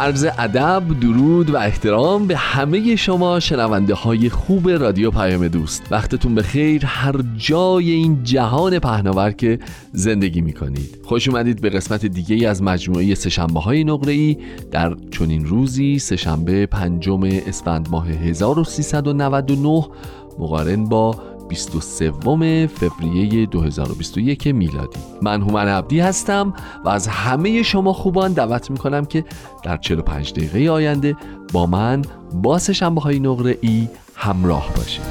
عرض ادب درود و احترام به همه شما شنونده های خوب رادیو پیام دوست. وقتتون به خیر هر جای این جهان پهناور که زندگی می کنید خوش اومدید به قسمت دیگه از مجموعه سشنبه های نقره ای در چنین روزی سهشنبه پنجم اسفند ماه 1399 مقارن با 23 فوریه 2021 میلادی. من هومن عبدی هستم و از همه شما خوبان دعوت می‌کنم که در 45 دقیقه آینده با من با شنبه های نقره ای همراه باشید.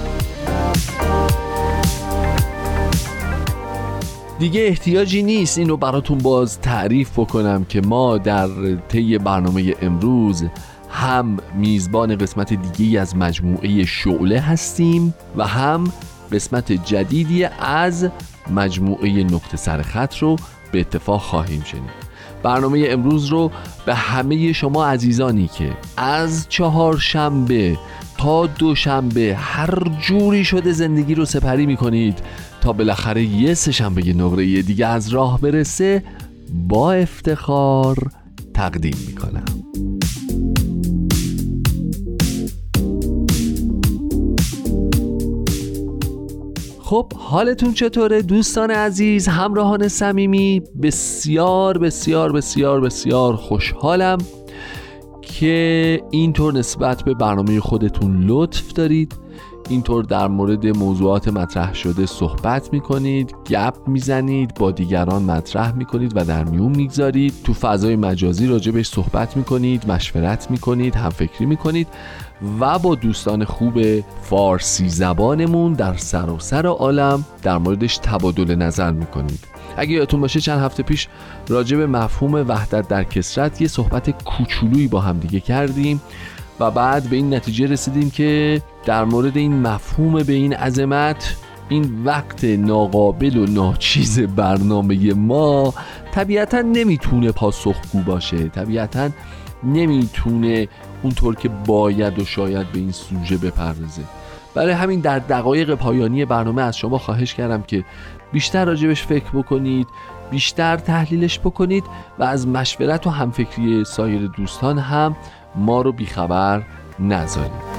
دیگه احتیاجی نیست این رو براتون باز تعریف بکنم که ما در طی برنامه امروز هم میزبان قسمت دیگه از مجموعه شعله هستیم و هم قسمت جدیدی از مجموعه نقطه سرخط رو به اتفاق خواهیم شنید. برنامه امروز رو به همه شما عزیزانی که از چهارشنبه تا دوشنبه هر جوری شده زندگی رو سپری می‌کنید تا بالاخره یه سه شنبه نقره دیگه از راه برسه با افتخار تقدیم می‌کنم. خب حالتون چطوره؟ دوستان عزیز همراهان صمیمی بسیار بسیار بسیار بسیار خوشحالم که اینطور نسبت به برنامه خودتون لطف دارید. اینطور در مورد موضوعات مطرح شده صحبت می‌کنید گپ می‌زنید با دیگران مطرح می‌کنید و در میون می‌گذارید. تو فضای مجازی راجبش صحبت می‌کنید مشورت می‌کنید همفکری می‌کنید. و با دوستان خوب فارسی زبانمون در سراسر عالم در موردش تبادل نظر می‌کنید. اگه یادتون باشه چند هفته پیش راجع به مفهوم وحدت در کسرت یه صحبت کوچولویی با هم دیگه کردیم و بعد به این نتیجه رسیدیم که در مورد این مفهوم به این عظمت این وقت ناقابل و ناچیز برنامه ما طبیعتا نمی‌تونه پاسخگو باشه. طبیعتا نمی‌تونه اونطور که باید و شاید به این سوژه بپردازه. برای همین در دقایق پایانی برنامه از شما خواهش کردم که بیشتر راجبش فکر بکنید بیشتر تحلیلش بکنید و از مشورت و همفکری سایر دوستان هم ما رو بیخبر نذارید.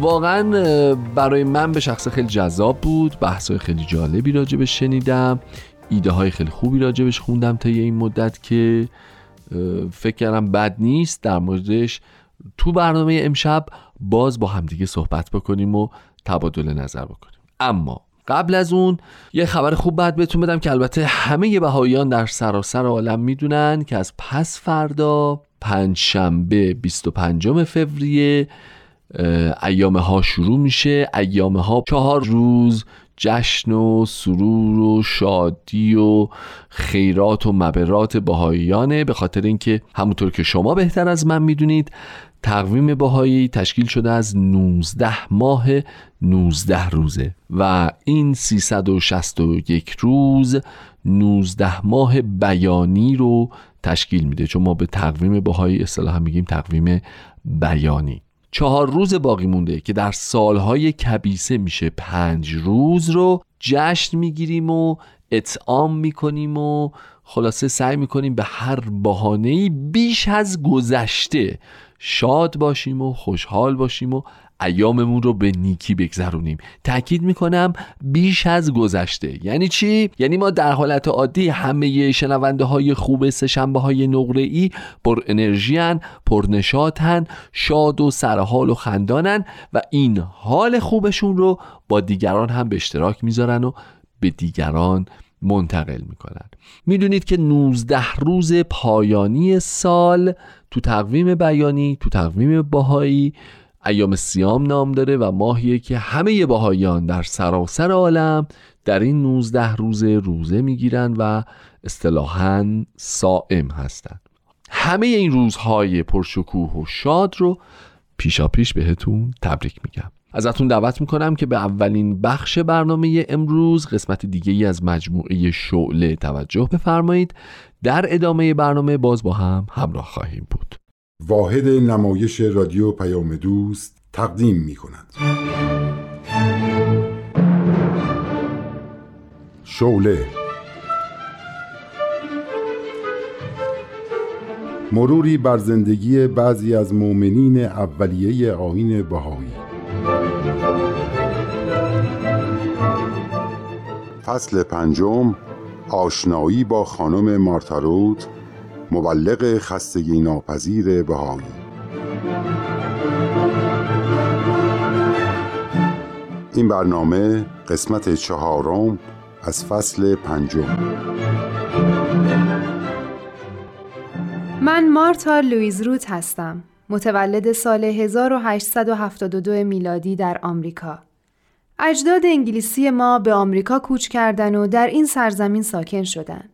واقعا برای من به شخص خیلی جذاب بود. بحث خیلی جالبی راجبش شنیدم. ایده های خیلی خوبی راجبش خوندم تا این مدت که فکر کردم بد نیست. در موردش تو برنامه امشب باز با همدیگه صحبت بکنیم و تبادل نظر بکنیم. اما قبل از اون یه خبر خوب بعد بهتون بدم که البته همه بهاییان در سراسر عالم می‌دونن که از پس فردا پنج شنبه 25 فوریه ایام ها شروع میشه. ایام ها چهار روز جشن و سرور و شادی و خیرات و مبرات بهاییانه. به خاطر اینکه همونطور که شما بهتر از من می‌دونید تقویم بهایی تشکیل شده از 19 ماه 19 روزه. و این 361 روز 19 ماه بیانی رو تشکیل میده. چون ما به تقویم بهایی اصطلاحا میگیم تقویم بیانی. چهار روز باقی مونده که در سالهای کبیسه میشه پنج روز رو جشن می‌گیریم و اطعام می‌کنیم و خلاصه سعی می‌کنیم به هر بهانه‌ای بیش از گذشته شاد باشیم و خوشحال باشیم و ایاممون رو به نیکی بگذرونیم. تاکید می‌کنم بیش از گذشته. یعنی چی؟ یعنی ما در حالت عادی همه شنونده های خوب سهشنبه های نقره ای پر انرژیان پر نشاطن شاد و سرحال و خندانن و این حال خوبشون رو با دیگران هم به اشتراک می‌ذارن و به دیگران منتقل می‌کنن. می‌دونید که 19 روز پایانی سال تو تقویم بیانی تو تقویم باهایی ایام سیام نام داره و ماهیه که همه باهایان در سراسر عالم در این 19 روزه روزه می‌گیرن و اصطلاحا سائم هستند همه این روزهای پرشکوه و شاد رو پیشا پیش بهتون تبریک میگم. ازتون دعوت می‌کنم که به اولین بخش برنامه امروز قسمت دیگه ای از مجموعه شعله توجه بفرمایید. در ادامه برنامه باز با هم همراه خواهیم بود. واحد نمایش رادیو پیام دوست تقدیم می کند. شعله. مروری بر زندگی بعضی از مؤمنین اولیه آین بهایی. فصل پنجم آشنایی با خانم مارتاروت مبلغ خستگی ناپذیر بهایی. این برنامه قسمت چهارم از فصل پنجم. من مارتا لویز روت هستم متولد سال 1872 میلادی در آمریکا. اجداد انگلیسی ما به آمریکا کوچ کردن و در این سرزمین ساکن شدند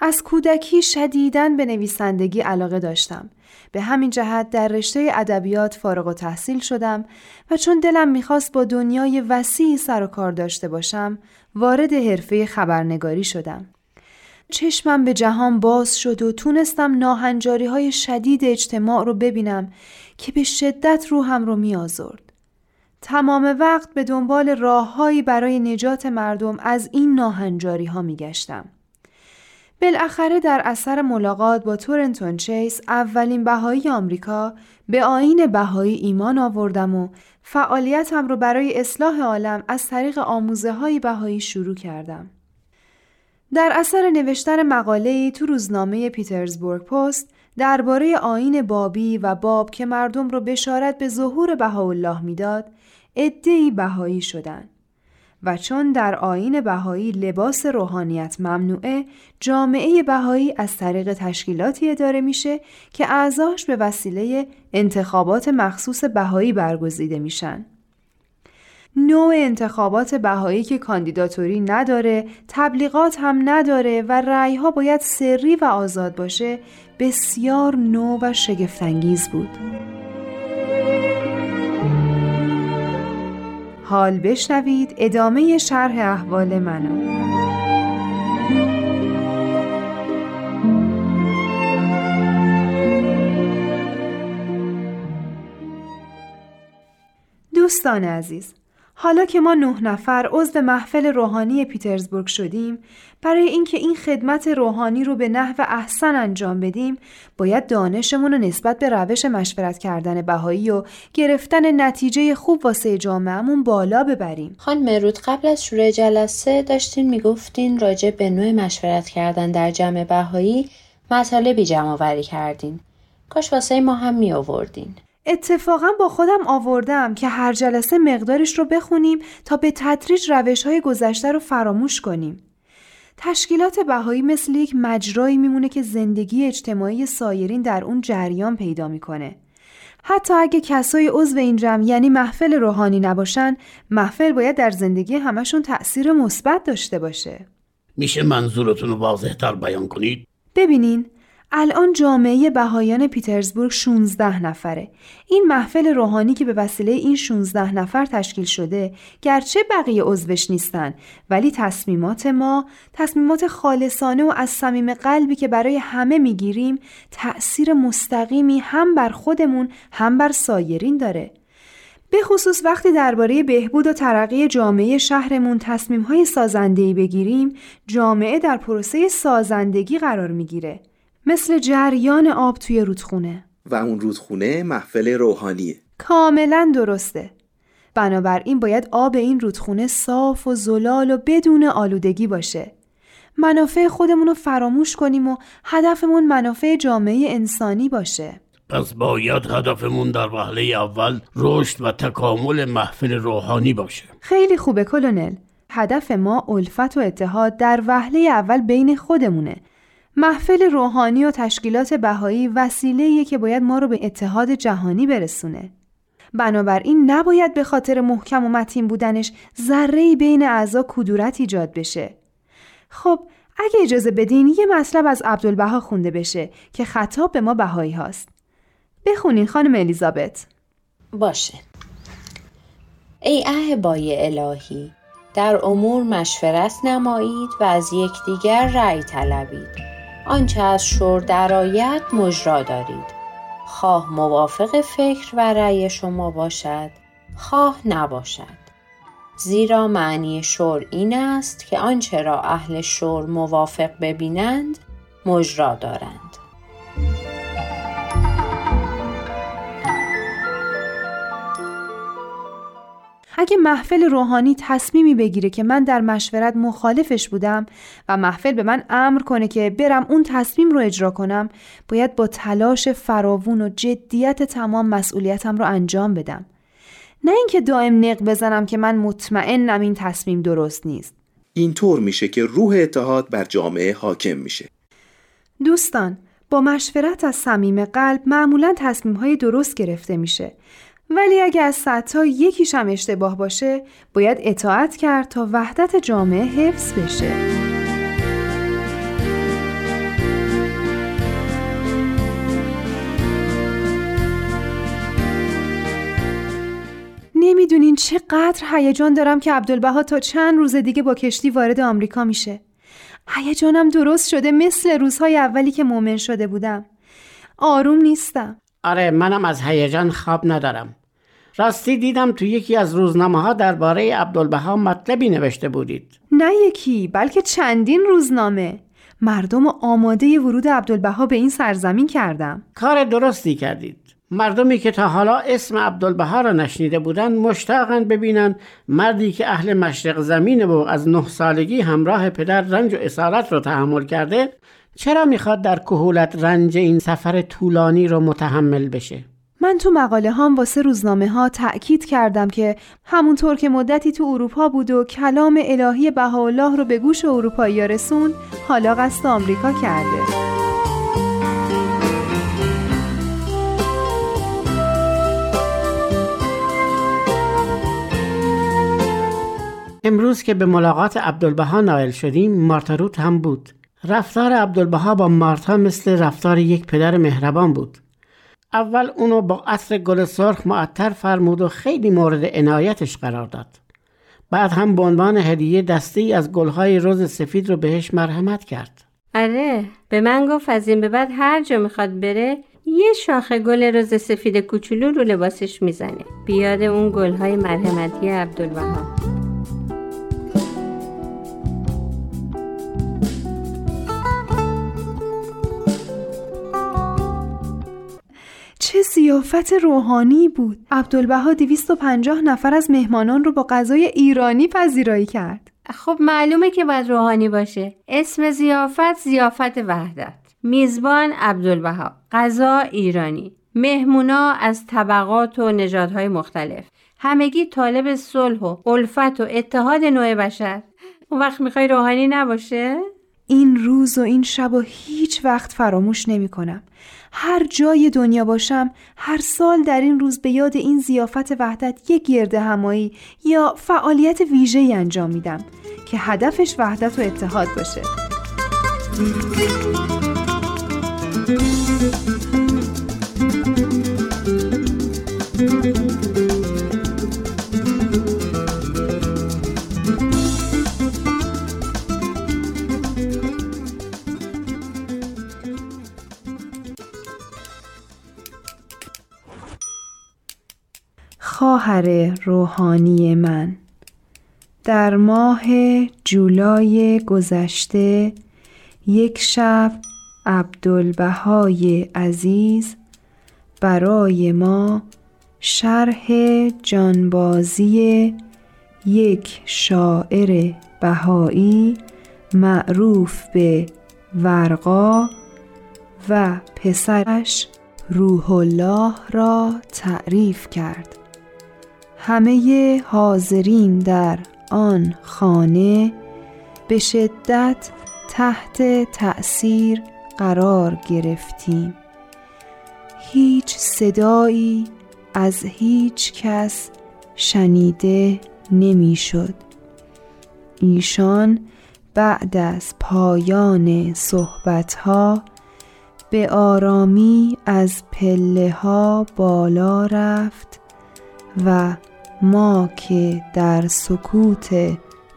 از کودکی شدیداً به نویسندگی علاقه داشتم. به همین جهت در رشته ادبیات فارغ و تحصیل شدم و چون دلم می‌خواست با دنیای وسیعی سر و کار داشته باشم وارد حرفه خبرنگاری شدم. چشمم به جهان باز شد و تونستم ناهنجاری های شدید اجتماع رو ببینم که به شدت روحم رو میآزرد. تمام وقت به دنبال راههایی برای نجات مردم از این ناهنجاری ها می. بالاخره در اثر ملاقات با تورنتون چیس اولین بهایی آمریکا به آین بهایی ایمان آوردم و فعالیتم رو برای اصلاح عالم از طریق آموزه های بهایی شروع کردم. در اثر نوشتن مقاله‌ای تو روزنامه پیترزبورگ پست درباره آین بابی و باب که مردم رو بشارت به ظهور بهاءالله می‌داد، عده‌ای بهایی شدند. و چون در آین بهایی لباس روحانیت ممنوعه جامعه بهایی از طریق تشکیلاتی اداره میشه که اعضاش به وسیله انتخابات مخصوص بهایی برگزیده میشن. نوع انتخابات بهایی که کاندیداتوری نداره، تبلیغات هم نداره و رأیها باید سری و آزاد باشه بسیار نو و شگفتانگیز بود. حال بشنوید ادامه شرح احوال منو. دوستان عزیز حالا که ما نه نفر عضو محفل روحانی پیترزبورگ شدیم برای اینکه این خدمت روحانی رو به نحو احسن انجام بدیم باید دانشمون رو نسبت به روش مشورت کردن بهایی و گرفتن نتیجه خوب واسه جامعهمون بالا ببریم. خان مرود قبل از شروع جلسه داشتین می‌گفتین راجع به نوع مشورت کردن در جمع بهایی مطالبی جمع آوری کردین. کاش واسه ما هم می آوردین اتفاقا با خودم آوردم که هر جلسه مقدارش رو بخونیم تا به تدریج روش های گذشته رو فراموش کنیم. تشکیلات بهایی مثل یک مجرایی میمونه که زندگی اجتماعی سایرین در اون جریان پیدا می‌کنه. حتی اگه کسای عضو این جمع یعنی محفل روحانی نباشن، محفل باید در زندگی همشون تأثیر مثبت داشته باشه. میشه منظورتون رو واضحتر بیان کنید؟ ببینین الان جامعه بهایان پیترزبورگ 16 نفره. این محفل روحانی که به وسیله این 16 نفر تشکیل شده گرچه بقیه عضوش نیستن ولی تصمیمات ما تصمیمات خالصانه و از صمیم قلبی که برای همه می‌گیریم تأثیر مستقیمی هم بر خودمون هم بر سایرین داره. به خصوص وقتی درباره بهبود و ترقی جامعه شهرمون تصمیم های سازندهی بگیریم جامعه در پروسه سازندگی قرار می‌گیره. مثل جریان آب توی رودخونه. و اون رودخونه محفل روحانیه. کاملا درسته. بنابراین باید آب این رودخونه صاف و زلال و بدون آلودگی باشه. منافع خودمون رو فراموش کنیم و هدفمون منافع جامعه انسانی باشه. پس باید هدفمون در وهله اول رشد و تکامل محفل روحانی باشه. خیلی خوبه کلونل. هدف ما الفت و اتحاد در وهله اول بین خودمونه. محفل روحانی و تشکیلات بهایی وسیله که باید ما رو به اتحاد جهانی برسونه. بنابراین نباید به خاطر محکم و متین بودنش ذره بین اعضا کدورت ایجاد بشه. خب اگه اجازه بدین یه مطلب از عبدالبها خونده بشه که خطاب به ما بهایی هاست. بخونین خانم الیزابت. باشه. ای اهبای الهی در امور مشورت نمایید و از یکدیگر رأی طلبید. آنچه از شور درآید مجرا دارید. خواه موافق فکر و رأی شما باشد خواه نباشد. زیرا معنی شور این است که آنچه را اهل شور موافق ببینند مجرا دارند. اگه محفل روحانی تصمیمی بگیره که من در مشورت مخالفش بودم و محفل به من امر کنه که برم اون تصمیم رو اجرا کنم باید با تلاش فراوون و جدیت تمام مسئولیتم رو انجام بدم. نه اینکه دائم نق بزنم که من مطمئنم این تصمیم درست نیست. اینطور میشه که روح اتحاد بر جامعه حاکم میشه. دوستان با مشورت از صمیم قلب معمولا تصمیم های درست گرفته میشه. ولی اگه از صدتا یکیش هم اشتباه باشه باید اطاعت کرد تا وحدت جامعه حفظ بشه. نمی‌دونین چقدر هیجان دارم که عبدالبها تا چند روز دیگه با کشتی وارد آمریکا میشه. هیجانم درست شده مثل روزهای اولی که مؤمن شده بودم. آروم نیستم. آره منم از هیجان خواب ندارم. راستی دیدم تو یکی از روزنامه ها درباره عبدالبها مطلبی نوشته بودید. نه یکی بلکه چندین روزنامه. مردم آماده ورود عبدالبها به این سرزمین کردم. کار درستی کردید. مردمی که تا حالا اسم عبدالبها را نشنیده بودند مشتاقند ببینند مردی که اهل مشرق زمین و از نه سالگی همراه پدر رنج و اسارت را تحمل کرده چرا می‌خواد در کهولت رنج این سفر طولانی را متحمل بشه؟ من تو مقاله هام واسه روزنامه ها تأکید کردم که همونطور که مدتی تو اروپا بود و کلام الهی بهاءالله رو به گوش اروپایی رسوند حالا قصد آمریکا کرده. امروز که به ملاقات عبدالبها نایل شدیم مارتاروت هم بود. رفتار عبدالبها با مارتا مثل رفتار یک پدر مهربان بود. اول اونو با عطر گل سرخ معطر فرمود و خیلی مورد عنایتش قرار داد. بعد هم به عنوان هدیه دستی از گلهای روز سفید رو بهش مرحمت کرد. آره به من گفت از این به بعد هر جا می‌خواد بره یه شاخه گل روز سفید کوچولو رو لباسش می‌زنه. بیاد اون گلهای مرحمتی عبدالوهاب. چه زیافت روحانی بود. عبدالبها 250 نفر از مهمانان رو با غذای ایرانی پذیرایی کرد. خب معلومه که باید روحانی باشه. اسم زیافت زیافت وحدت. میزبان عبدالبها. غذا ایرانی. مهمونا از طبقات و نژادهای مختلف. همگی طالب صلح و الفت و اتحاد نوع بشر. اون وقت می‌خوای روحانی نباشه؟ این روز و این شب و هیچ وقت فراموش نمی کنم. هر جای دنیا باشم هر سال در این روز به یاد این زیافت وحدت یک گرده همایی یا فعالیت ویژه‌ای انجام میدم که هدفش وحدت و اتحاد باشه. خواهر روحانی من. در ماه جولای گذشته یک شب عبدالبهای عزیز برای ما شرح جانبازی یک شاعر بهایی معروف به ورقا و پسرش روح الله را تعریف کرد. همه حاضرین در آن خانه به شدت تحت تأثیر قرار گرفتیم هیچ صدایی از هیچ کس شنیده نمی‌شد. ایشان بعد از پایان صحبتها به آرامی از پله ها بالا رفت و ما که در سکوت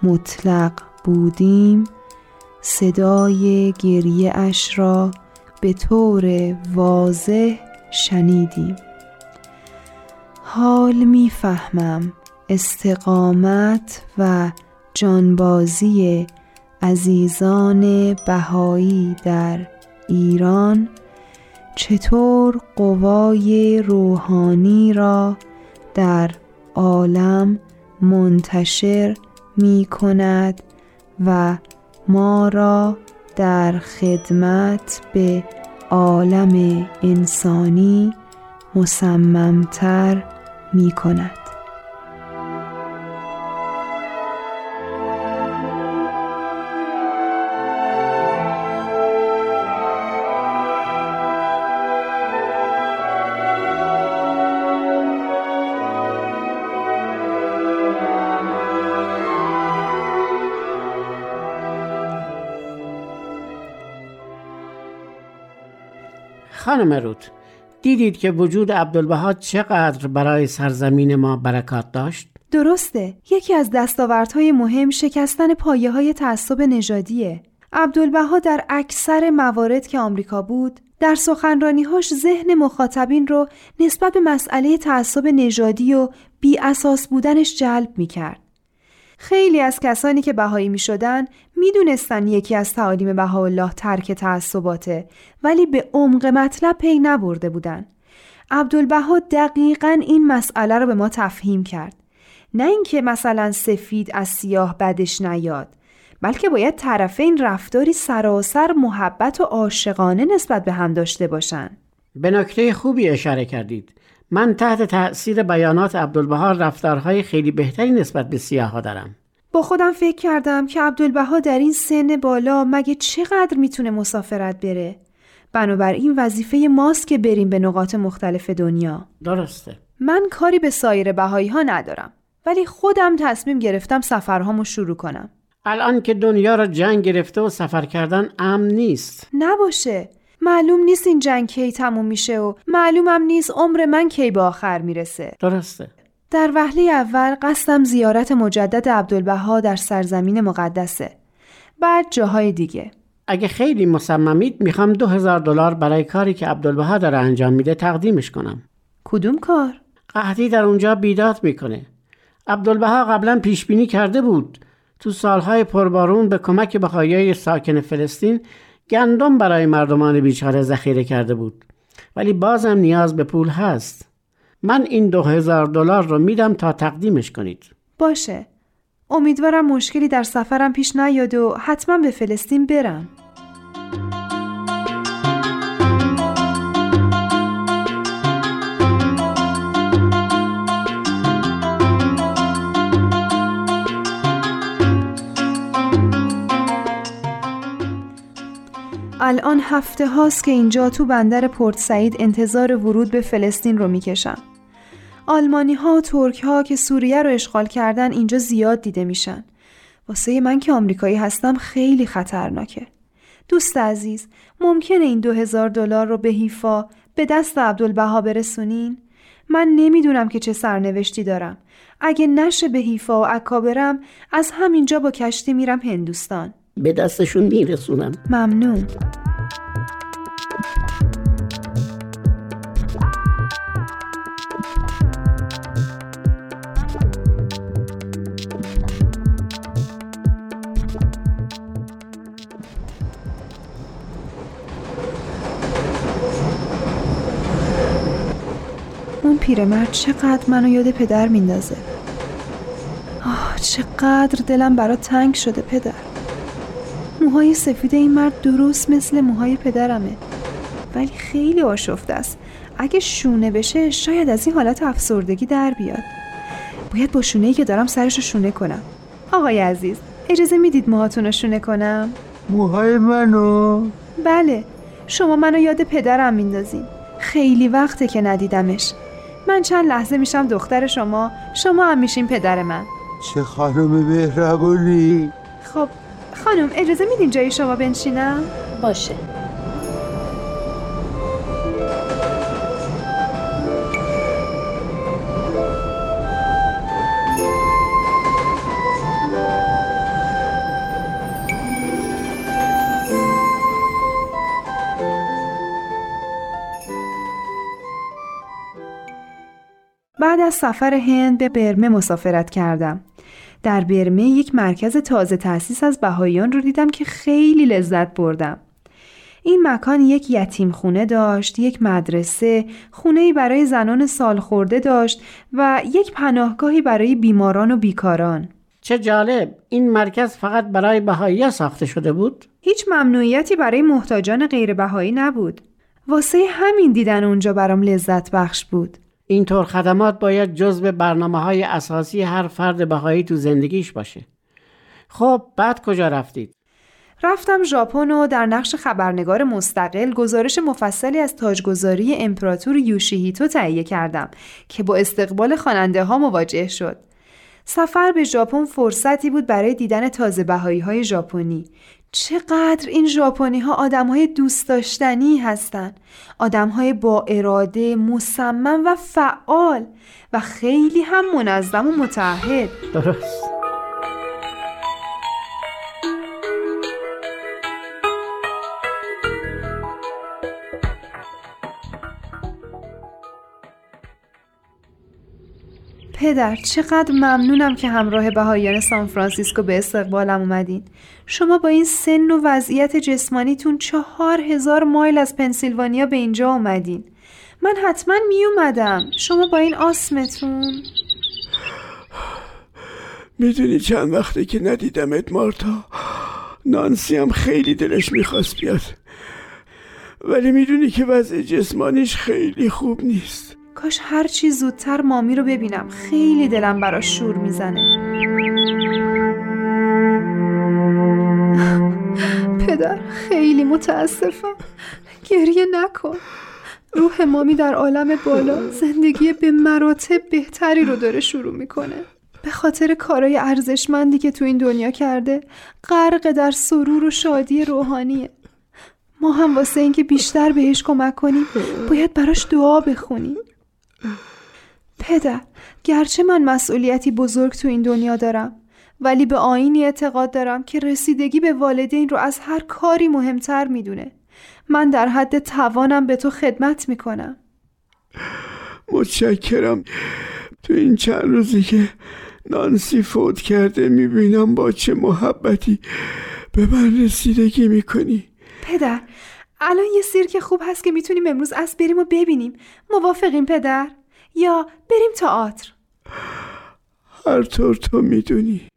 مطلق بودیم صدای گریه اش را به طور واضح شنیدیم. حال می‌فهمم استقامت و جانبازی عزیزان بهایی در ایران چطور قوای روحانی را در عالم منتشر می کند و ما را در خدمت به عالم انسانی مصممتر می کند. خانم روت دیدید که وجود عبدالبها چقدر برای سرزمین ما برکات داشت؟ درسته یکی از دستاوردهای مهم شکستن پایه های تعصب نژادیه عبدالبها در اکثر موارد که آمریکا بود در سخنرانیهاش ذهن مخاطبین رو نسبت به مسئله تعصب نژادی و بی اساس بودنش جلب می کرد. خیلی از کسانی که بهایی می شدن می دونستن یکی از تعالیم بهاءالله ترک تعصباته ولی به عمق مطلب پی نبرده بودن. عبدالبها دقیقا این مسئله رو به ما تفهیم کرد. نه اینکه مثلا سفید از سیاه بدش نیاد بلکه باید طرفین رفتاری سراسر محبت و عاشقانه نسبت به هم داشته باشن. به نکته خوبی اشاره کردید. من تحت تأثیر بیانات عبدالبها رفتارهای خیلی بهتری نسبت به سیاها دارم. با خودم فکر کردم که عبدالبها در این سن بالا مگه چقدر می‌تونه مسافرت بره؟ بنابراین وظیفه ماست که بریم به نقاط مختلف دنیا. درسته. من کاری به سایر بهایی ها ندارم. ولی خودم تصمیم گرفتم سفرهامو شروع کنم. الان که دنیا را جنگ گرفته و سفر کردن امن نیست. نباشه. معلوم نیست این جنگ کی تموم میشه و معلومم نیست عمر من کی به آخر می‌رسه. درسته. در وهله اول قصدم زیارت مجدد عبدالبها در سرزمین مقدسه. بعد جاهای دیگه. اگه خیلی مصممید می‌خوام دو هزار دلار برای کاری که عبدالبها داره انجام میده تقدیمش کنم. کدوم کار؟ قحطی در اونجا بیداد می‌کنه. عبدالبها قبلا پیش بینی کرده بود. تو سالهای پربارون به کمک بخایای ساکن فلسطین گندم برای مردمان بیچاره ذخیره کرده بود. ولی بازم نیاز به پول هست. من این دو هزار دلار رو میدم تا تقدیمش کنید. باشه. امیدوارم مشکلی در سفرم پیش نیاد و حتما به فلسطین برم. الان هفته هاست که اینجا تو بندر پورت سعید انتظار ورود به فلسطین رو می‌کشم. آلمانی ها و ترک ها که سوریه رو اشغال کردن اینجا زیاد دیده میشن. واسه من که آمریکایی هستم خیلی خطرناکه. دوست عزیز ممکنه این دو هزار دلار رو به هیفا به دست عبدالبها برسونین؟ من نمی‌دونم که چه سرنوشتی دارم. اگه نشه به هیفا و اکابرم از همینجا با کشتی میرم هندوستان. به دستشون میرسونم ممنون پیرمرد چقدر منو یاد پدر میندازه. آه چقدر دلم برا تنگ شده پدر. موهای سفید این مرد درست مثل موهای پدرمه. ولی خیلی آشفته است. اگه شونه بشه شاید از این حالت افسردگی در بیاد. باید با شونه که دارم سرش رو شونه کنم. آقای عزیز اجازه می‌دید موهاتون رو شونه کنم؟ موهای منو؟ بله. شما منو یاد پدرم میندازین. خیلی وقته که ندیدمش. من چند لحظه میشم دختر شما. شما هم میشین پدر من. چه خانم مهربونی. خب خانم اجازه میدین جای شما بنشینم؟ باشه. بعد از سفر هند به برمه مسافرت کردم. در برمه یک مرکز تازه تأسیس از بهاییان رو دیدم که خیلی لذت بردم. این مکان یک یتیم خونه داشت، یک مدرسه، خونه برای زنان سالخورده داشت و یک پناهگاهی برای بیماران و بیکاران. چه جالب این مرکز فقط برای بهایی ساخته شده بود؟ هیچ ممنوعیتی برای محتاجان غیر بهایی نبود. واسه همین دیدن اونجا برام لذت بخش بود. اینطور خدمات باید جزو برنامه های اساسی هر فرد بهایی تو زندگیش باشه. خب بعد کجا رفتید؟ رفتم ژاپن و در نقش خبرنگار مستقل گزارش مفصلی از تاجگذاری امپراتور یوشیهیتو تهیه کردم که با استقبال خواننده ها مواجه شد. سفر به ژاپن فرصتی بود برای دیدن تازه بهایی های ژاپنی. چقدر این ژاپنی ها آدم های دوست داشتنی هستند. آدم های با اراده، مصمم و فعال و خیلی هم منظم و متعهد. درست. پدر چقدر ممنونم که همراه بهاییان سان فرانسیسکو به استقبالم اومدین. شما با این سن و وضعیت جسمانیتون چهار هزار مایل از پنسیلوانیا به اینجا اومدین. من حتما می اومدم. شما با این آسمتون؟ می‌دونی چند وقته که ندیدمت مارتا نانسی هم خیلی دلش می‌خواست بیاد. ولی می‌دونی که وضع جسمانیش خیلی خوب نیست. کاش هر چی زودتر مامی رو ببینم. خیلی دلم براش شور می‌زنه. پدر خیلی متاسفم. گریه نکن. روح مامی در عالم بالا زندگی به مراتب بهتری رو داره شروع می‌کنه. به خاطر کارای ارزشمندی که تو این دنیا کرده غرق در سرور و شادی روحانیه. ما هم واسه اینکه بیشتر بهش کمک کنیم باید براش دعا بخونیم. پدر گرچه من مسئولیتی بزرگ تو این دنیا دارم ولی به آینی اعتقاد دارم که رسیدگی به والدین رو از هر کاری مهمتر می‌دونه. من در حد توانم به تو خدمت می‌کنم. متشکرم. تو این چند روزی که نانسی فوت کرده می‌بینم با چه محبتی به من رسیدگی می‌کنی. پدر الان یه سیرک خوب هست که می‌تونیم امروز از بریم و ببینیم. موافقیم پدر؟ یا بریم تئاتر؟ هر طور تو می‌دونی.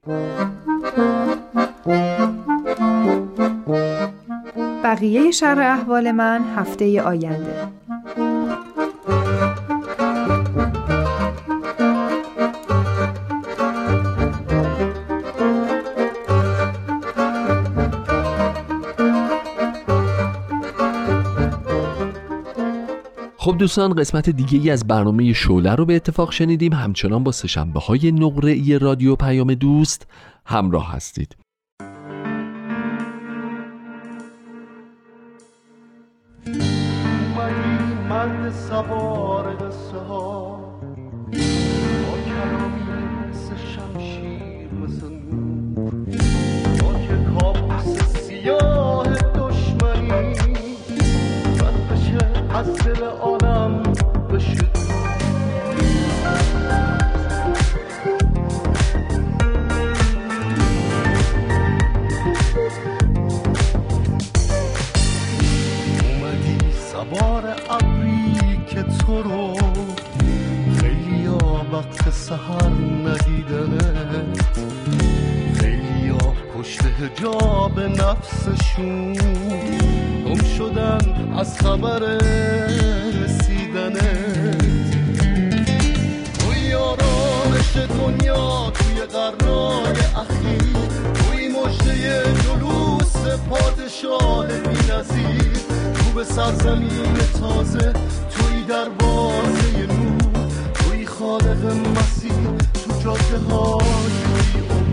بقیه شر احوال من هفته آینده. خب دوستان قسمت دیگه ای از برنامه شوله رو به اتفاق شنیدیم. همچنان با سشنبه های نقره رادیو پیام دوست همراه هستید. سوار هر ندیدنه. خیلی ها پشت هجاب نفسشون. گم شدن از خبر رسیدنه. توی آرامش دنیا توی قرنای اخیر. توی مجده جلوس پادشاه بی نظیر تو به سرزمین تازه توی دروازه خالق مسیر تو جاده های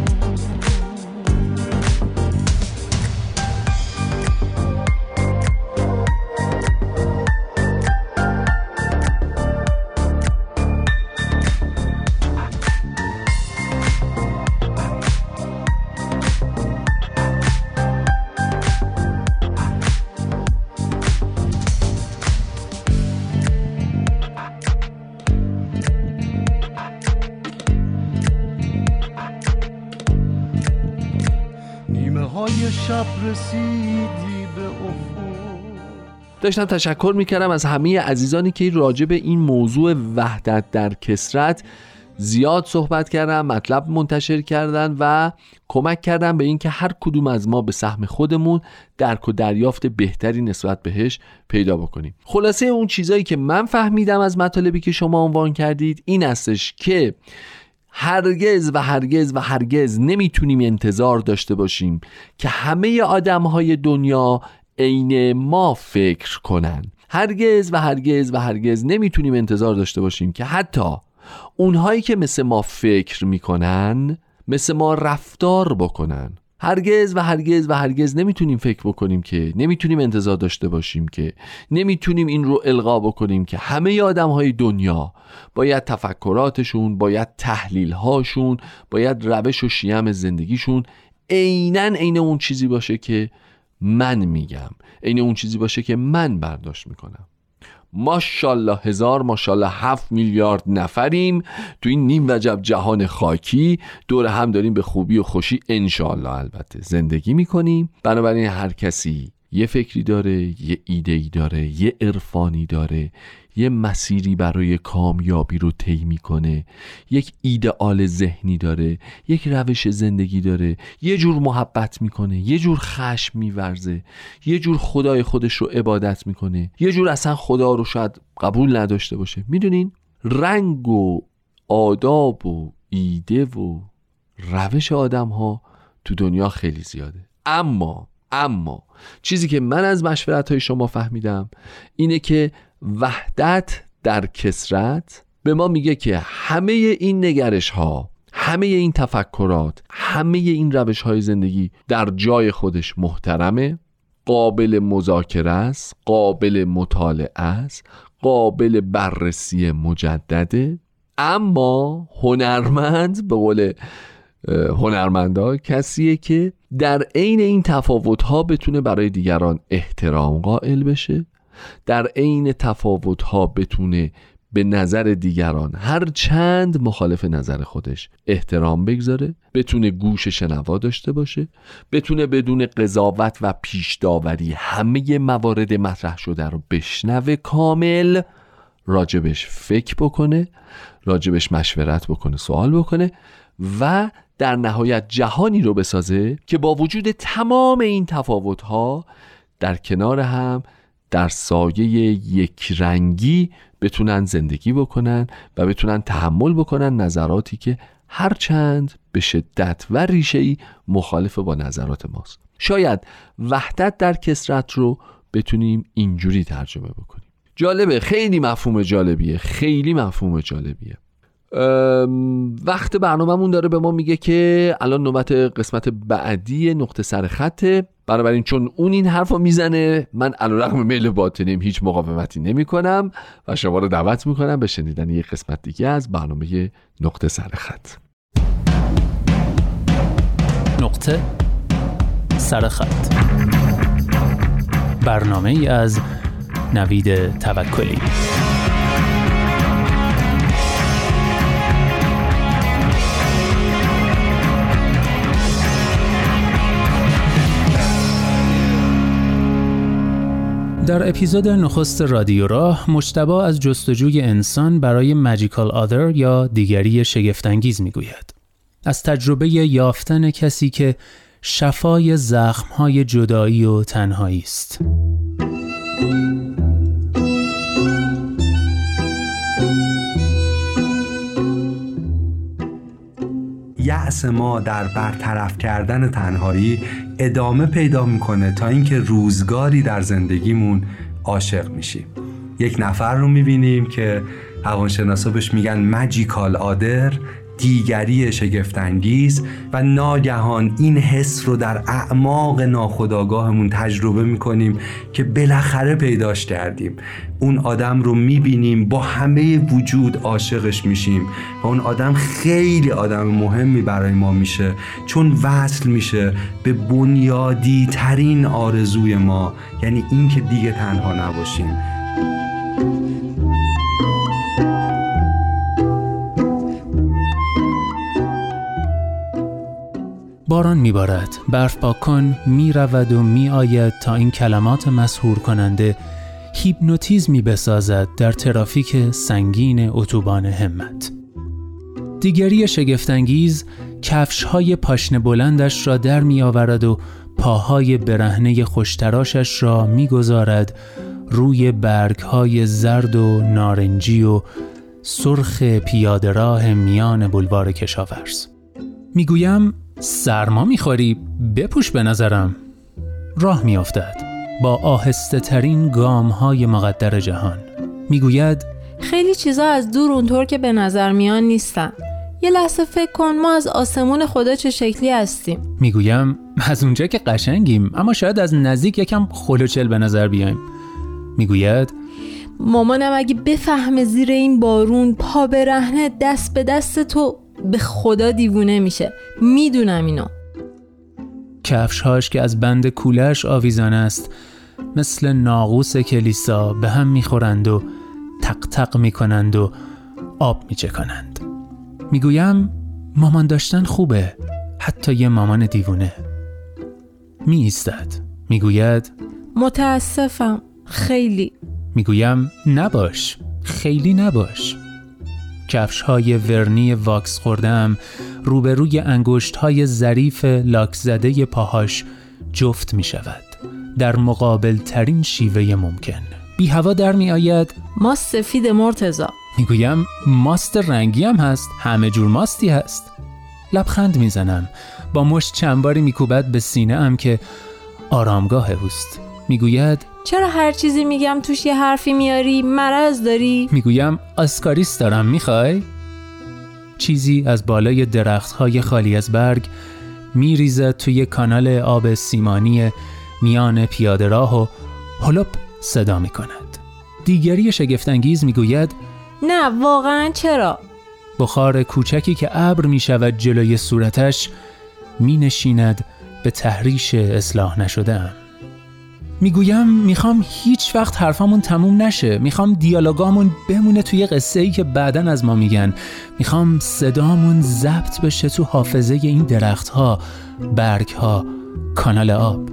رسیدی به افق. داشتم تشکر می‌کردم از همه عزیزانی که راجع به این موضوع وحدت در کسرت زیاد صحبت کردن مطلب منتشر کردن و کمک کردن به اینکه هر کدوم از ما به سهم خودمون درک و دریافت بهتری نسبت بهش پیدا بکنیم. خلاصه اون چیزایی که من فهمیدم از مطالبی که شما عنوان کردید این استش که هرگز و هرگز و هرگز نمی‌تونیم انتظار داشته باشیم که همه آدم های دنیا عین ما فکر کنن. هرگز و هرگز و هرگز نمی‌تونیم انتظار داشته باشیم که حتی اونهایی که مثل ما فکر می‌کنن مثل ما رفتار بکنن. هرگز و هرگز و هرگز نمی‌تونیم فکر بکنیم که نمی‌تونیم انتظار داشته باشیم که نمی‌تونیم این رو القا بکنیم که همه آدم های دنیا باید تفکراتشون باید تحلیل هاشون باید روش و شیم زندگیشون عینا عین اون چیزی باشه که من میگم عین اون چیزی باشه که من برداشت می‌کنم. ماشاءالله هزار ماشاءالله هفت میلیارد نفریم تو این نیم وجب جهان خاکی. دور هم داریم به خوبی و خوشی انشالله البته زندگی می‌کنیم. بنابراین هر کسی یه فکری داره یه ایده ای داره یه عرفانی داره یه مسیری برای کامیابی رو طی می‌کنه. یک ایدئال ذهنی داره یک روش زندگی داره. یه جور محبت می‌کنه یه جور خشم میورزه. یه جور خدای خودش رو عبادت می‌کنه. یه جور اصلا خدا رو شاید قبول نداشته باشه. می‌دونین؟ رنگ و آداب و ایده و روش آدم ها تو دنیا خیلی زیاده. اما اما چیزی که من از مشورت های شما فهمیدم اینه که وحدت در کسرت به ما میگه که همه این نگرش ها همه این تفکرات همه این روش های زندگی در جای خودش محترمه قابل مذاکره است قابل مطالعه است قابل بررسی مجدده. اما هنرمند به قول هنرمندا کسیه که در عین این تفاوت ها بتونه برای دیگران احترام قائل بشه. در عین تفاوت ها بتونه به نظر دیگران هر چند مخالف نظر خودش احترام بگذاره بتونه گوش شنوا داشته باشه بتونه بدون قضاوت و پیش داوری همه موارد مطرح شده رو بشنوه کامل راجبش فکر بکنه راجبش مشورت بکنه سوال بکنه و در نهایت جهانی رو بسازه که با وجود تمام این تفاوت ها در کنار هم در سایه یک رنگی بتونن زندگی بکنن و بتونن تحمل بکنن نظراتی که هرچند به شدت و ریشه مخالف با نظرات ماست. شاید وحدت در کسرت رو بتونیم اینجوری ترجمه بکنیم. جالبه خیلی مفهوم جالبیه خیلی مفهوم جالبیه. وقت برنامهمون داره به ما میگه که الان نوبت قسمت بعدی نقطه سر خطه بنابراین چون اون این حرف رو می‌زنه من رقم میل باطنیم هیچ مقاومتی نمی کنم و شما رو دعوت می‌کنم به شنیدن یک قسمت دیگه از برنامه نقطه سر خط. نقطه سر خط. برنامه ای از نوید توکلی. در اپیزود نخست رادیو راه مجتبا از جستجوی انسان برای ماجیکال آدر یا دیگری شگفتانگیز می‌گوید. از تجربه یافتن کسی که شفای زخمهای جدایی و تنهایی است. یأس ما در برطرف کردن تنهایی ادامه پیدا می‌کنه تا اینکه روزگاری در زندگیمون عاشق میشیم. یک نفر رو می‌بینیم که روانشناسا بهش میگن مجیکال آدر. دیگری شگفتانگیز و ناگهان این حس رو در اعماق ناخودآگاهمون تجربه می‌کنیم که بالاخره پیداش کردیم. اون آدم رو می‌بینیم با همه وجود عاشقش میشیم و اون آدم خیلی آدم مهمی برای ما میشه چون وصل میشه به بنیادی ترین آرزوی ما یعنی اینکه دیگه تنها نباشیم. باران میبارد. برف پاکن می رود و می آید تا این کلمات مسهور کننده هیپنوتیزمی بسازد در ترافیک سنگین اتوبان همت. دیگری شگفتانگیز کفش های پاشنه بلندش را در می آورد و پاهای برهنه خوشتراشش را می گذارد روی برگ های زرد و نارنجی و سرخ پیاده راه میان بلوار کشاورز. می‌گویم سرما می‌خوری؟ بپوش به نظرم. راه میافتد. با آهسته ترین گام های مقدر جهان. می‌گوید خیلی چیزا از دور اونطور که به نظر میان نیستن. یه لحظه فکر کن ما از آسمون خدا چه شکلی هستیم. می‌گویم از اونجا که قشنگیم اما شاید از نزدیک یکم خلوچل به نظر بیایم. می‌گوید مامانم اگه بفهمه زیر این بارون پا برهنه دست به دست تو به خدا دیوونه میشه. می‌دونم اینو. کفشهاش که از بند کولش آویزان است مثل ناقوس کلیسا به هم می‌خورند و تق تق می‌کنند و آب میچکنند می‌گویم مامان داشتن خوبه. حتی یه مامان دیوونه. می ایستد می‌گوید متاسفم. خیلی. می‌گویم نباش. خیلی نباش. کفش های ورنی واکس خوردم روبروی انگشت های ظریف لاک زده پاهاش جفت می شود در مقابل ترین شیوه ممکن. بی هوا در می آید ماست سفید مرتزا. می‌گویم ماست رنگی هم هست. همه جور ماستی هست. لبخند می‌زنم. با مشت چنباری میکوبد به سینه ام که آرامگاه اوست. می‌گوید؟ چرا هر چیزی میگم توش یه حرفی میاری؟ مرض داری؟ می‌گویم آسکاریس دارم می‌خوای؟ چیزی از بالای درختهای خالی از برگ میریزد توی کانال آب سیمانی میان پیاده راه و هلوپ صدا می‌کند. دیگری شگفتانگیز می‌گوید نه واقعا چرا؟ بخار کوچکی که ابر می شود جلوی صورتش می نشیند به تحریش اصلاح نشدم می‌گویم می‌خوام هیچ وقت حرفامون تموم نشه. می‌خوام دیالوگامون بمونه توی قصه ای که بعدا از ما میگن. می‌خوام صدامون ضبط بشه تو حافظه این درختها برگها کانال آب.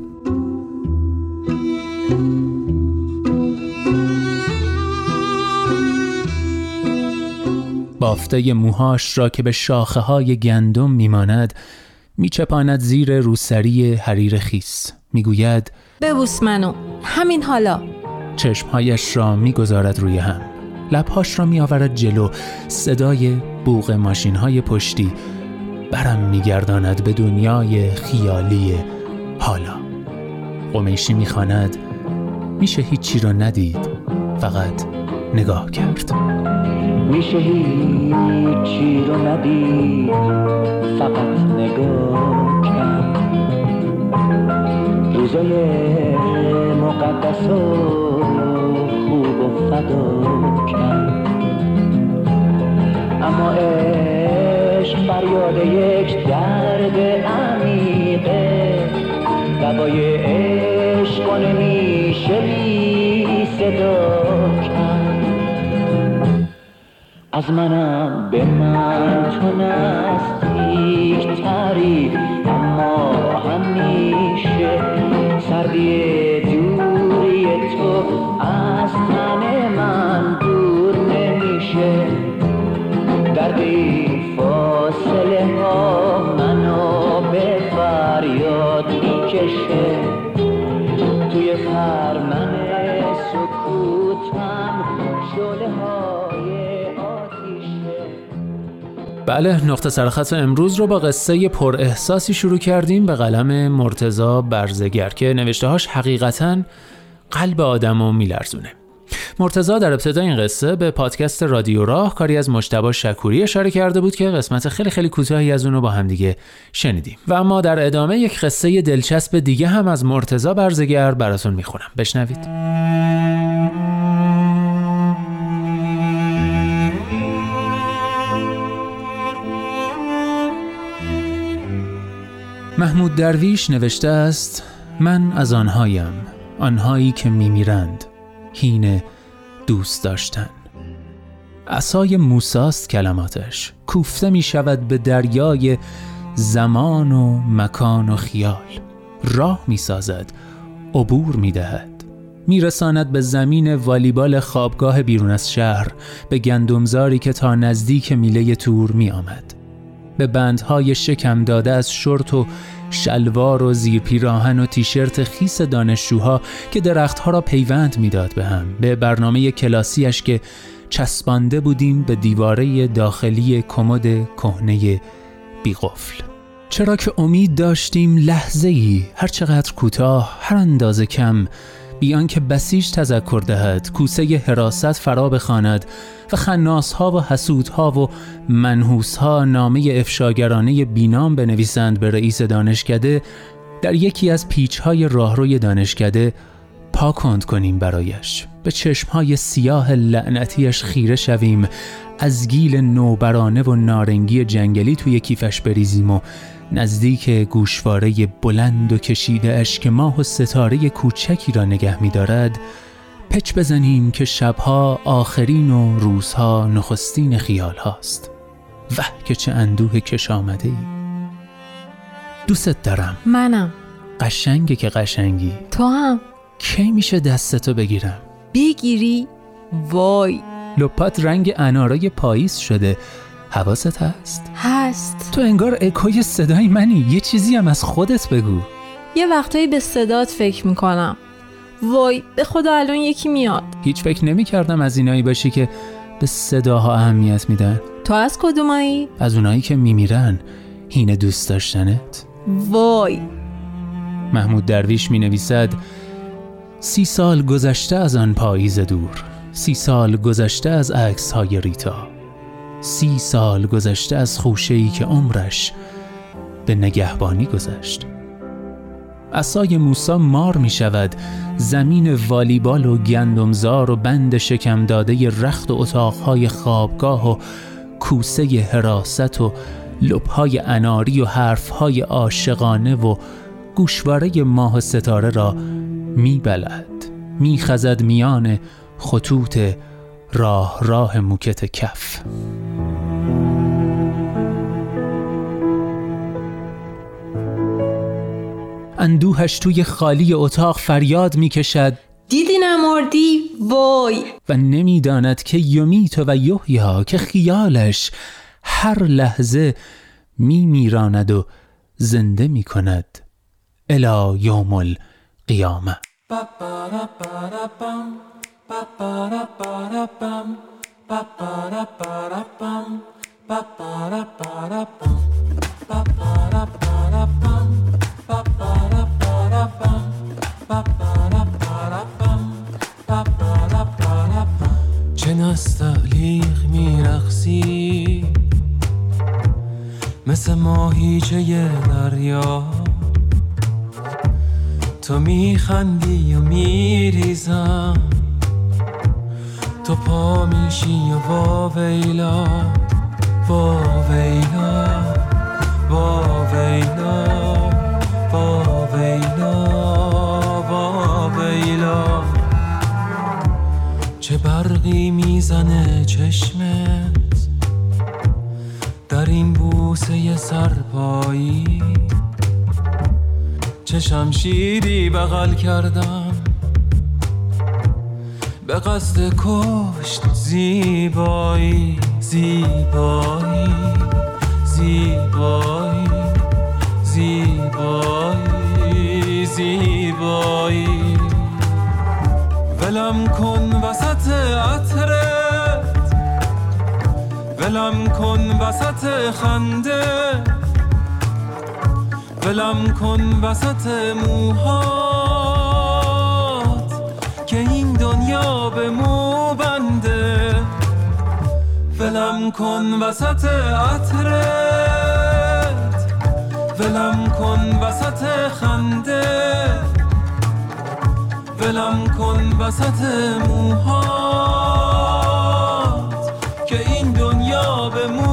بافته موهاش را که به شاخه های گندم میماند میچپاند زیر روسری حریر خیس. می‌گوید ببوس منو. همین حالا. چشمهایش را می‌گذارد روی هم. لبهاش را میآورد جلو. صدای بوغ ماشین های پشتی. برم میگرداند به دنیای خیالی حالا. قمیشی می‌خواند. میشه هیچی را ندید. فقط نگاه کرد. میشه هیچی رو ندید. فقط نگاه کرد روزای مقدس و خوب و فدا کرد. اما عشق فریاد یک درد عمیقه. دوای عشق نمیشه بی صدا کرد. از منم به من تو نزدیک تری ولی دوری تو آستانه تن من دور نمیشه. در بی فاصله ها منو به فریاد می‌کشه. بله نقطه سرخط امروز رو با قصه پر احساسی شروع کردیم به قلم مرتزا برزگر که نوشتهاش حقیقتا قلب آدم رو میلرزونه. مرتزا در ابتدا این قصه به پادکست رادیو راه کاری از مجتبا شکوری اشاره کرده بود که قسمت خیلی خیلی کوتاهی از اونو با همدیگه شنیدیم. و اما در ادامه یک قصه دلچسب دیگه هم از مرتزا برزگر براتون می‌خونم. بشنوید. محمود درویش نوشته است من از آنهایم آنهایی که میمیرند هین دوست داشتن. عصای موساست کلماتش کوفته می شود به دریای زمان و مکان و خیال. راه می سازد عبور می دهد می رساند به زمین والیبال خوابگاه بیرون از شهر به گندمزاری که تا نزدیک میله تور می آمد به بندهای شکم داده از شرط و شلوار و زیر پیراهن و تیشرت خیس دانشجوها که درختها را پیوند می‌داد به هم. به برنامه کلاسیش که چسبانده بودیم به دیواره داخلی کمد کهنه بیقفل. چرا که امید داشتیم لحظه ای هر چقدر کوتاه هر اندازه کم بیان که بسیج تذکر دهد کوسه حراست فرا بخواند و خناس ها و حسود ها و منحوس ها نامه افشاگرانه بینام بنویسند به رئیس دانشکده در یکی از پیچ های راهروی دانشکده پاکند کنیم برایش. به چشم های سیاه لعنتیش خیره شویم از گیل نوبرانه و نارنگی جنگلی توی کیفش بریزیم و نزدیک گوشواره بلند و کشیده اش که ماه و ستاره کوچکی را نگه می دارد پچ بزنیم که شبها آخرین و روزها نخستین خیال هاست وح که چه اندوه کش آمده ای دوست دارم. منم. قشنگه که قشنگی. تو هم کی میشه دستتو بگیرم؟ بگیری. وای. لپات رنگ انارای پاییز شده. حواست هست؟ هست. تو انگار اکوی صدای منی. یه چیزی هم از خودت بگو. یه وقتایی به صدات فکر می‌کنم. وای به خدا الان یکی میاد. هیچ فکر نمی کردم از اینایی باشی که به صداها اهمیت میدن. تو از کدومایی؟ از اونایی که میمیرن. هینه دوست داشتنت. وای. محمود درویش می نویسد سی سال گذشته از آن پاییز دور. سی سال گذشته از عکس های ریتا. سی سال گذشته از خوشه‌ای که عمرش به نگهبانی گذشت. عصای موسا مار می شود زمین والیبال و گندمزار و بند شکم داده رخت و اتاقهای خوابگاه و کوسه حراست و لبهای اناری و حرفهای عاشقانه و گوشواره ماه ستاره را می بلد می خزد میان خطوط راه راه موکت کف. اندوهش توی خالی اتاق فریاد می کشد دیدی نمردی؟ وای! و نمی‌داند که یمیت و یحیا که خیالش هر لحظه می میراند و زنده می کند الا یوم القیامه چه نستعلیق میرقصی؟ مثل ماهیچه دریا. تو میخندی و میریزم. تو پا میشی و وا ویلا؟ وا ویلا وا ویلا وا ویلا وا ویلا. چه برقی می‌زنه چشمت؟ در این بوسه سرپایی. چه شمشیری بغل کردم؟ به قصد کشت زیبایی زیبایی زیبایی زیبایی زیبایی. ولم کن وسط عطرت. ولم کن وسط خنده. ولم کن وسط موهات. دنیا به مو بنده ولم کن وسط عطرت ولم کن وسط خنده ولم کن وسط موهات که این دنیا به مو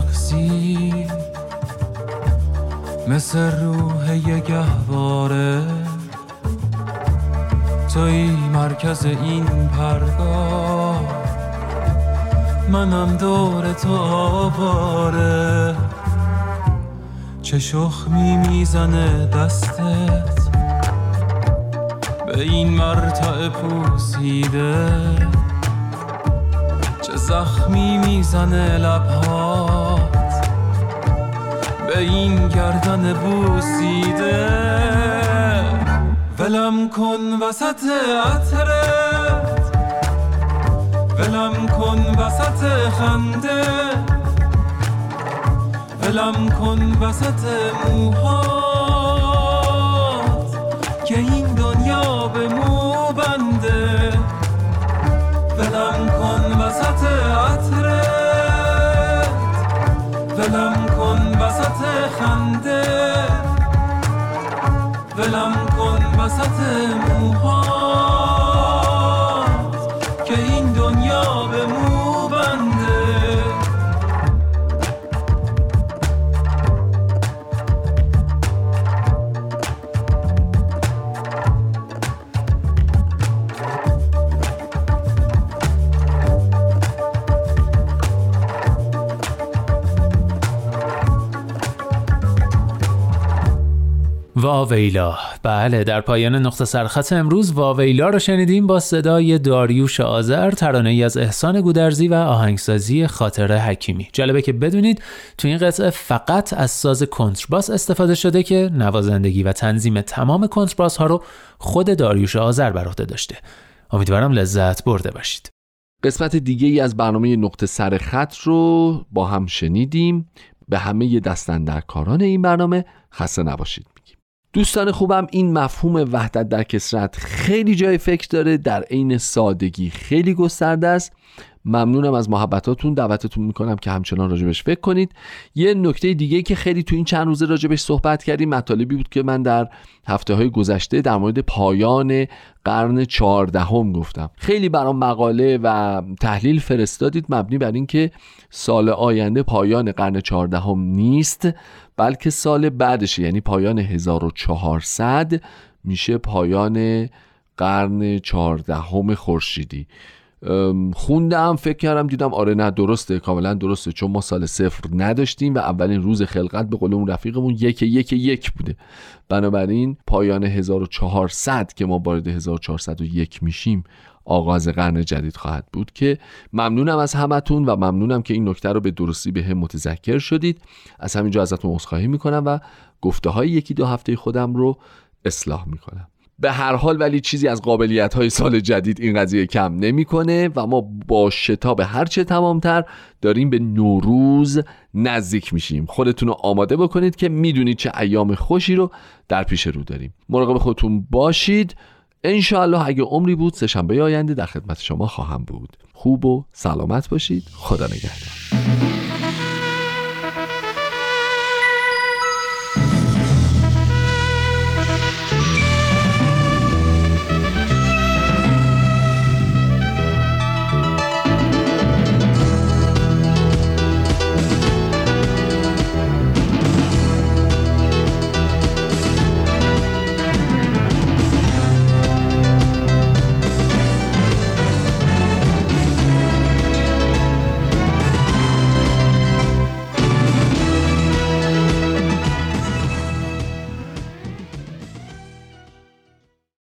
میرقصی مثل روح یه گهواره. توی مرکز این پرگاه منم دور تو آواره. چه شخمی می‌زنه دستت به این مرتع پوسیده؟ چه زخمی می‌زنه لبهات به این گردن بوسیده. ولم کن وسط عطرت ولم کن وسط خنده. ولم کن وسط موهات. که این دنیا به مو بنده. ولم کن وسط عطرت ولم وسط خنده. ولم کن وسط موهات واویلا. بله در پایان نقطه سرخط امروز واویلا رو شنیدیم با صدای داریوش آذر ترانه ای از احسان گودرزی و آهنگسازی خاطر حکیمی. جالبه که بدونید تو این قطعه فقط از ساز کنترباس استفاده شده که نوازندگی و تنظیم تمام کنترباس ها رو خود داریوش آذر بر عهده داشته. امیدوارم لذت برده باشید. قسمت دیگه ای از برنامه نقطه سرخط رو با هم شنیدیم. به همه دستندرکاران این برنامه خسته نباشید. دوستان خوبم این مفهوم وحدت در کسرت خیلی جای فکر داره در عین سادگی خیلی گسترده است. ممنونم از محبتاتون دعوتتون می‌کنم که همچنان راجبش فکر کنید. یه نکته دیگه که خیلی تو این چند روزه راجبش صحبت کردیم مطالبی بود که من در هفته های گذشته در مورد پایان قرن چهاردهم گفتم. خیلی برام مقاله و تحلیل فرستادید مبنی بر اینکه سال آینده پایان قرن چهاردهم نیست بلکه سال بعدش یعنی پایان 1400 میشه پایان قرن چهاردهم خورشیدی. خوندم فکر کردم دیدم آره نه درسته کاملا درسته چون ما سال صفر نداشتیم و اولین روز خلقت به قول اون رفیقمون یک یک یک بوده. بنابراین پایان 1400 که ما وارد 1401 میشیم آغاز قرن جدید خواهد بود که ممنونم از همتون و ممنونم که این نکته رو به درستی به هم متذکر شدید. از همینجا ازتون عذرخواهی می‌کنم و گفته های یکی دو هفته خودم رو اصلاح می‌کنم. به هر حال ولی چیزی از قابلیت های سال جدید این قضیه کم نمی‌کنه و ما با شتاب هرچه تمامتر داریم به نوروز نزدیک میشیم. خودتون رو آماده بکنید که می‌دونید چه ایام خوشی رو در پیش رو داریم. مراقب خودتون باشید. انشاءالله اگه عمری بود سهشنبه آینده در خدمت شما خواهم بود. خوب و سلامت باشید. خدا نگهدار.